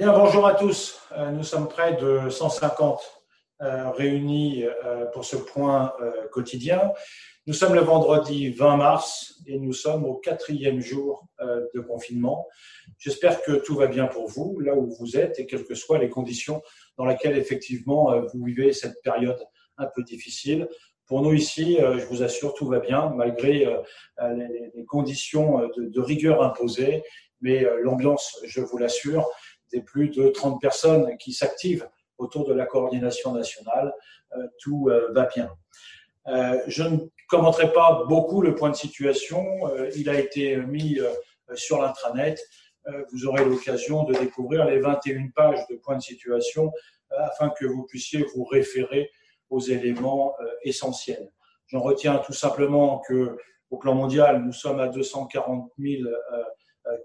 Bien, bonjour à tous. Euh, nous sommes près de 150 euh, réunis euh, pour ce point quotidien. Nous sommes le vendredi 20 mars et nous sommes au quatrième jour de confinement. J'espère que tout va bien pour vous, là où vous êtes, et quelles que soient les conditions dans lesquelles effectivement vous vivez cette période un peu difficile. Pour nous ici, je vous assure, tout va bien, malgré les conditions de rigueur imposées, mais l'ambiance, je vous l'assure, plus de 30 personnes qui s'activent autour de la coordination nationale, euh, tout euh, va bien. Euh, je ne commenterai pas beaucoup le point de situation. il a été mis sur l'intranet. vous aurez l'occasion de découvrir les 21 pages de point de situation afin que vous puissiez vous référer aux éléments essentiels. J'en retiens tout simplement que au plan mondial, nous sommes à 240 000 euh,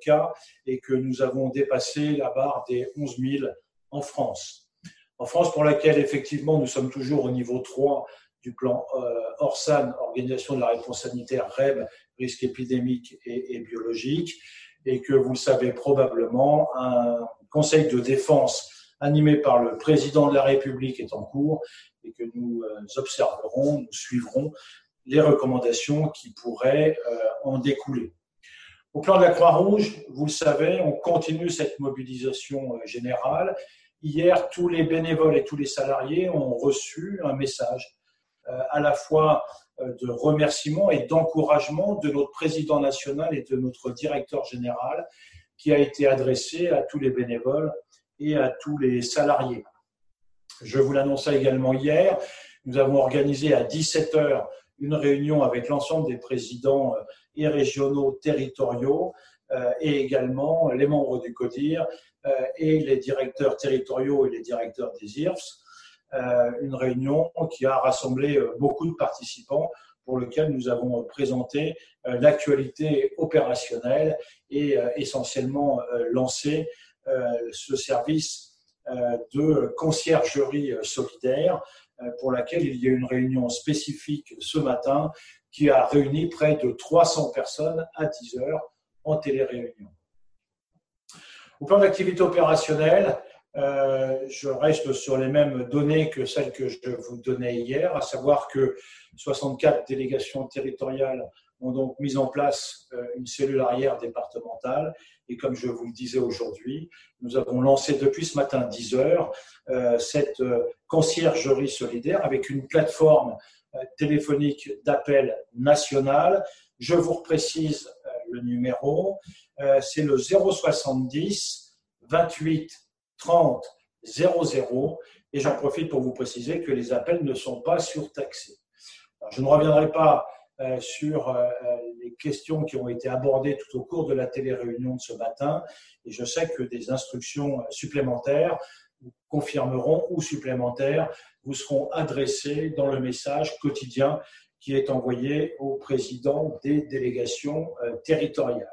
cas et que nous avons dépassé la barre des 11 000 en France. En France, pour laquelle effectivement nous sommes toujours au niveau 3 du plan euh, ORSAN, Organisation de la réponse sanitaire, REB, risque épidémique et, biologique, et que vous le savez probablement, un conseil de défense animé par le président de la République est en cours et que nous euh, observerons, nous suivrons les recommandations qui pourraient en découler. Au plan de la Croix-Rouge, vous le savez, on continue cette mobilisation euh, générale. Hier, tous les bénévoles et tous les salariés ont reçu un message euh, à la fois euh, de remerciement et d'encouragement de notre président national et de notre directeur général qui a été adressé à tous les bénévoles et à tous les salariés. Je vous l'annonçais également hier, nous avons organisé à 17 heures une réunion avec l'ensemble des présidents et régionaux territoriaux euh, et également les membres du CODIR euh, et les directeurs territoriaux et les directeurs des IRFS. Euh, une réunion qui a rassemblé beaucoup de participants pour lequel nous avons présenté l'actualité opérationnelle et essentiellement lancé ce service de conciergerie solidaire pour laquelle il y a une réunion spécifique ce matin qui a réuni près de 300 personnes à 10 heures en téléréunion. Au plan d'activité opérationnelle, euh, je reste sur les mêmes données que celles que je vous donnais hier, à savoir que 64 délégations territoriales ont donc mis en place euh, une cellule arrière départementale. Et comme je vous le disais aujourd'hui, nous avons lancé depuis ce matin 10 heures euh, cette conciergerie solidaire avec une plateforme euh, téléphonique d'appel national. Je vous reprécise euh, le numéro, euh, c'est le 070 28 30 00 et j'en profite pour vous préciser que les appels ne sont pas surtaxés. je ne reviendrai pas sur les questions qui ont été abordées tout au cours de la télé-réunion de ce matin et je sais que des instructions supplémentaires confirmeront ou supplémentaires vous seront adressés dans le message quotidien qui est envoyé au président des délégations euh, territoriales.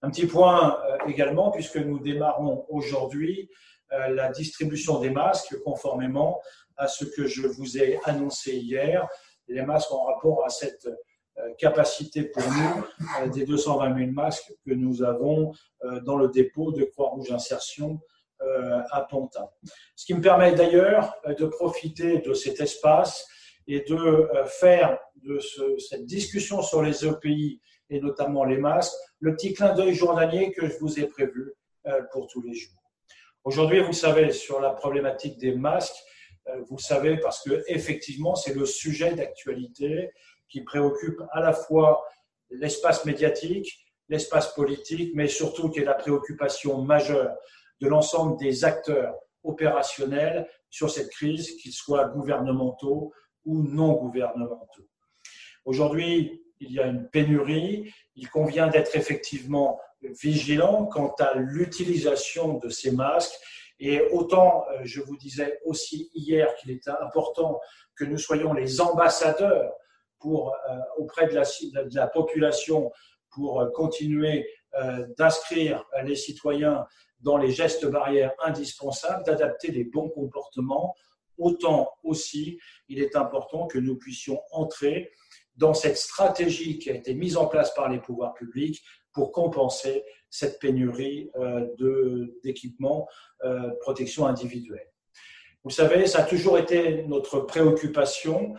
Un petit point euh, également, puisque nous démarrons aujourd'hui euh, la distribution des masques conformément à ce que je vous ai annoncé hier, les masques en rapport à cette capacité pour nous des 220 000 masques que nous avons dans le dépôt de Croix-Rouge Insertion euh, à Pantin. Ce qui me permet d'ailleurs euh, de profiter de cet espace et de euh, faire de cette discussion sur les EPI et notamment les masques, le petit clin d'œil journalier que je vous ai prévu pour tous les jours. Aujourd'hui, vous savez, sur la problématique des masques, vous savez parce que effectivement, c'est le sujet d'actualité qui préoccupe à la fois l'espace médiatique, l'espace politique, mais surtout qui est la préoccupation majeure de l'ensemble des acteurs opérationnels sur cette crise, qu'ils soient gouvernementaux ou non gouvernementaux. Aujourd'hui, il y a une pénurie. Il convient d'être effectivement vigilant quant à l'utilisation de ces masques. Et autant, euh, je vous disais aussi hier qu'il était important que nous soyons les ambassadeurs euh, auprès de la, de la, population pour euh, continuer d'inscrire les citoyens dans les gestes barrières indispensables, d'adapter les bons comportements, autant aussi il est important que nous puissions entrer dans cette stratégie qui a été mise en place par les pouvoirs publics pour compenser cette pénurie d'équipements de protection individuelle. Vous savez, ça a toujours été notre préoccupation.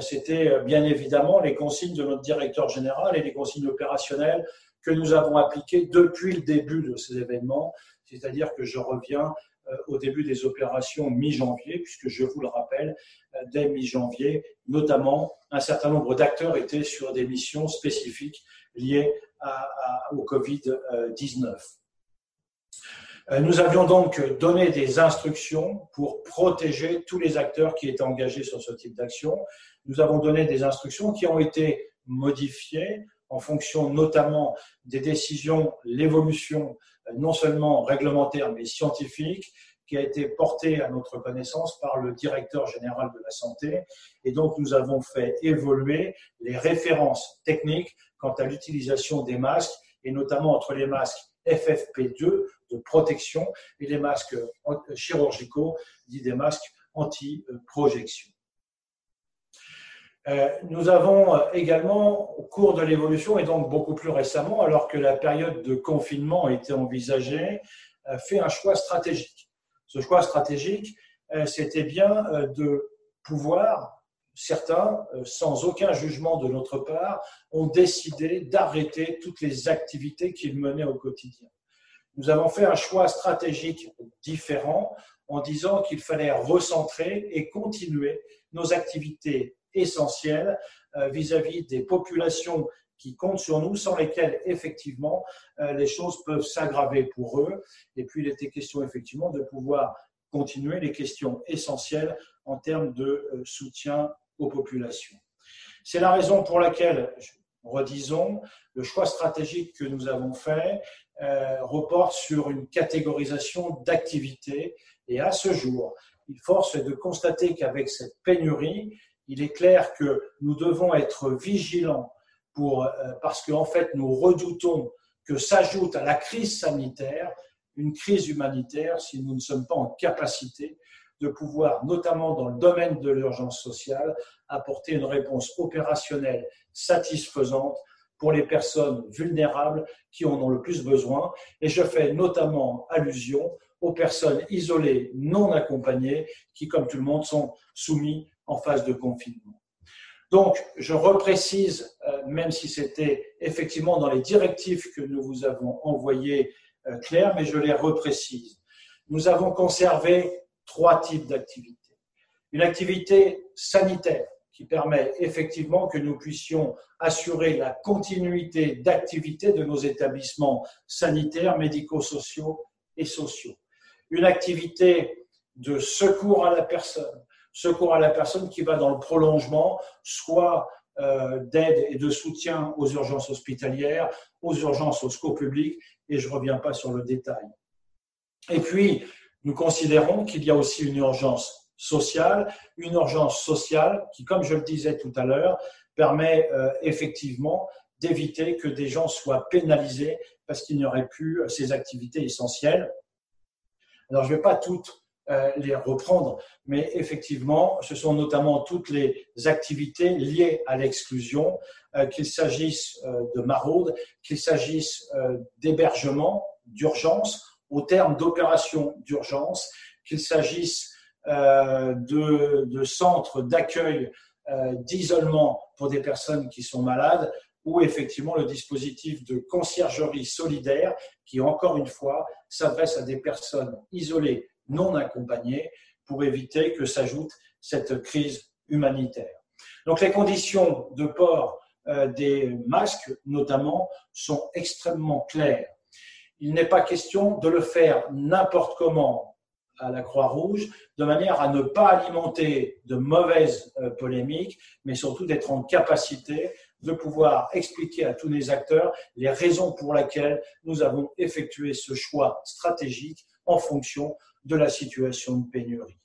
C'était bien évidemment les consignes de notre directeur général et les consignes opérationnelles que nous avons appliquées depuis le début de ces événements, c'est-à-dire que je reviens euh, au début des opérations mi-janvier, puisque je vous le rappelle, euh, dès mi-janvier, notamment, un certain nombre d'acteurs étaient sur des missions spécifiques liées au Covid-19. Euh, nous avions donc donné des instructions pour protéger tous les acteurs qui étaient engagés sur ce type d'action. Nous avons donné des instructions qui ont été modifiées en fonction notamment des décisions, l'évolution non seulement réglementaire mais scientifique a été portée à notre connaissance par le directeur général de la santé. Et donc, nous avons fait évoluer les références techniques quant à l'utilisation des masques, et notamment entre les masques FFP2 de protection et les masques chirurgicaux, dits des masques anti-projection. Euh, nous avons également, au cours de l'évolution, et donc beaucoup plus récemment, alors que la période de confinement était envisagée, euh, fait un choix stratégique. Ce choix stratégique, euh, c'était bien de pouvoir, certains, sans aucun jugement de notre part, ont décidé d'arrêter toutes les activités qu'ils menaient au quotidien. Nous avons fait un choix stratégique différent en disant qu'il fallait recentrer et continuer nos activités essentiel euh, vis-à-vis des populations qui comptent sur nous, sans lesquelles, effectivement, euh, les choses peuvent s'aggraver pour eux. Et puis, il était question, effectivement, de pouvoir continuer les questions essentielles en termes de euh, soutien aux populations. C'est la raison pour laquelle, redisons, le choix stratégique que nous avons fait reporte sur une catégorisation d'activités. Et à ce jour, il force de constater qu'avec cette pénurie, il est clair que nous devons être vigilants euh, parce qu'en fait, nous redoutons que s'ajoute à la crise sanitaire une crise humanitaire si nous ne sommes pas en capacité de pouvoir, notamment dans le domaine de l'urgence sociale, apporter une réponse opérationnelle satisfaisante pour les personnes vulnérables qui en ont le plus besoin. Et je fais notamment allusion aux personnes isolées, non accompagnées, qui, comme tout le monde, sont soumises en phase de confinement. Donc, je reprécise, euh, même si c'était effectivement dans les directives que nous vous avons envoyées euh, claires, mais je les reprécise. Nous avons conservé trois types d'activités. Une activité sanitaire qui permet effectivement que nous puissions assurer la continuité d'activité de nos établissements sanitaires, médico-sociaux et sociaux. Une activité de secours à la personne, secours à la personne qui va dans le prolongement, soit euh, d'aide et de soutien aux urgences hospitalières, aux urgences au scope public, et je ne reviens pas sur le détail. Et puis, nous considérons qu'il y a aussi une urgence sociale, une urgence sociale qui, comme je le disais tout à l'heure, permet euh, effectivement d'éviter que des gens soient pénalisés parce qu'ils n'auraient plus ces activités essentielles. Alors, je ne vais pas toutes euh, les reprendre. Mais effectivement, ce sont notamment toutes les activités liées à l'exclusion, euh, qu'il s'agisse euh, de maraude, qu'il s'agisse d'hébergement d'urgence au terme d'opérations d'urgence, qu'il s'agisse de, centres d'accueil d'isolement pour des personnes qui sont malades, ou effectivement le dispositif de conciergerie solidaire qui, encore une fois, s'adresse à des personnes isolées non accompagnés pour éviter que s'ajoute cette crise humanitaire. Donc les conditions de port euh, des masques, notamment, sont extrêmement claires. Il n'est pas question de le faire n'importe comment à la Croix-Rouge, de manière à ne pas alimenter de mauvaises euh, polémiques, mais surtout d'être en capacité de pouvoir expliquer à tous les acteurs les raisons pour lesquelles nous avons effectué ce choix stratégique en fonction de la situation de pénurie.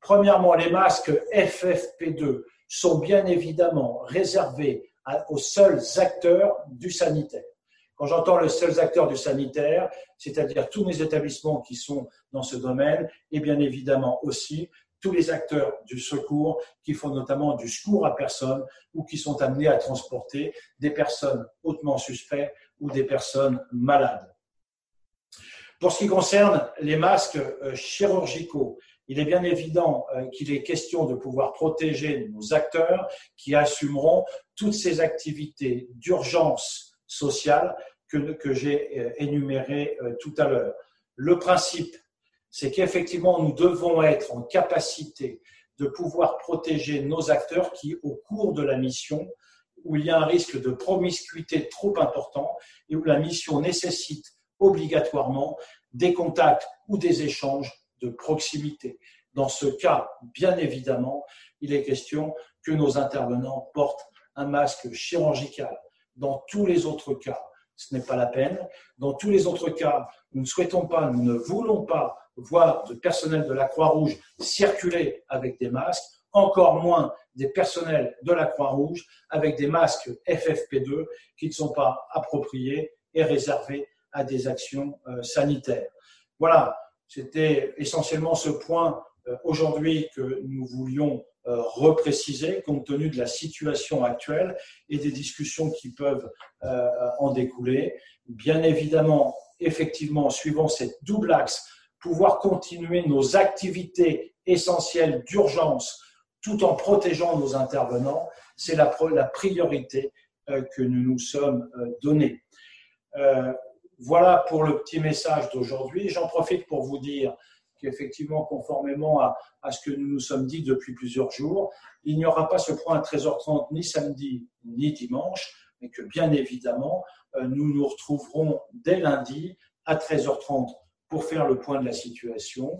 Premièrement, les masques FFP2 sont bien évidemment réservés aux seuls acteurs du sanitaire. Quand j'entends les seuls acteurs du sanitaire, c'est-à-dire tous les établissements qui sont dans ce domaine, et bien évidemment aussi tous les acteurs du secours qui font notamment du secours à personne ou qui sont amenés à transporter des personnes hautement suspectes ou des personnes malades. Pour ce qui concerne les masques euh, chirurgicaux, il est bien évident euh, qu'il est question de pouvoir protéger nos acteurs qui assumeront toutes ces activités d'urgence sociale que, j'ai euh, énumérées tout à l'heure. Le principe, c'est qu'effectivement, nous devons être en capacité de pouvoir protéger nos acteurs qui, au cours de la mission, où il y a un risque de promiscuité trop important et où la mission nécessite obligatoirement des contacts ou des échanges de proximité. Dans ce cas, bien évidemment, il est question que nos intervenants portent un masque chirurgical. Dans tous les autres cas, ce n'est pas la peine. Dans tous les autres cas, nous ne souhaitons pas, nous ne voulons pas voir de personnel de la Croix-Rouge circuler avec des masques, encore moins des personnels de la Croix-Rouge avec des masques FFP2 qui ne sont pas appropriés et réservés à des actions euh, sanitaires. Voilà, c'était essentiellement ce point euh, aujourd'hui que nous voulions euh, repréciser compte tenu de la situation actuelle et des discussions qui peuvent en découler. Bien évidemment, effectivement, suivant cette double axe, pouvoir continuer nos activités essentielles d'urgence tout en protégeant nos intervenants, c'est la, priorité que nous nous sommes donnés. Voilà pour le petit message d'aujourd'hui. J'en profite pour vous dire qu'effectivement, conformément à, ce que nous nous sommes dit depuis plusieurs jours, il n'y aura pas ce point à 13h30 ni samedi ni dimanche, mais que bien évidemment, euh, nous nous retrouverons dès lundi à 13h30 pour faire le point de la situation.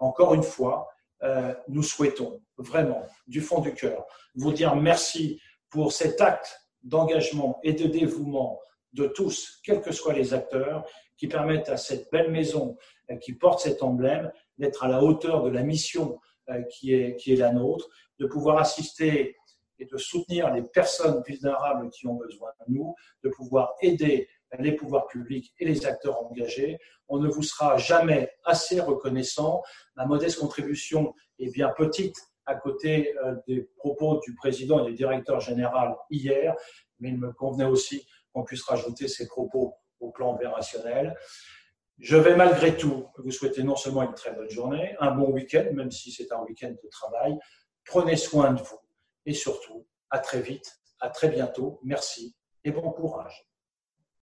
Encore une fois, euh, nous souhaitons vraiment, du fond du cœur, vous dire merci pour cet acte d'engagement et de dévouement de tous, quels que soient les acteurs, qui permettent à cette belle maison euh, qui porte cet emblème d'être à la hauteur de la mission euh, qui est, la nôtre, de pouvoir assister et de soutenir les personnes vulnérables qui ont besoin de nous, de pouvoir aider les pouvoirs publics et les acteurs engagés. On ne vous sera jamais assez reconnaissant. La modeste contribution est bien petite à côté euh, des propos du président et du directeur général hier, mais il me convenait aussi qu'on puisse rajouter ces propos au plan opérationnel. Je vais malgré tout vous souhaiter non seulement une très bonne journée, un bon week-end, même si c'est un week-end de travail. Prenez soin de vous et surtout, à très vite, à très bientôt. Merci et bon courage.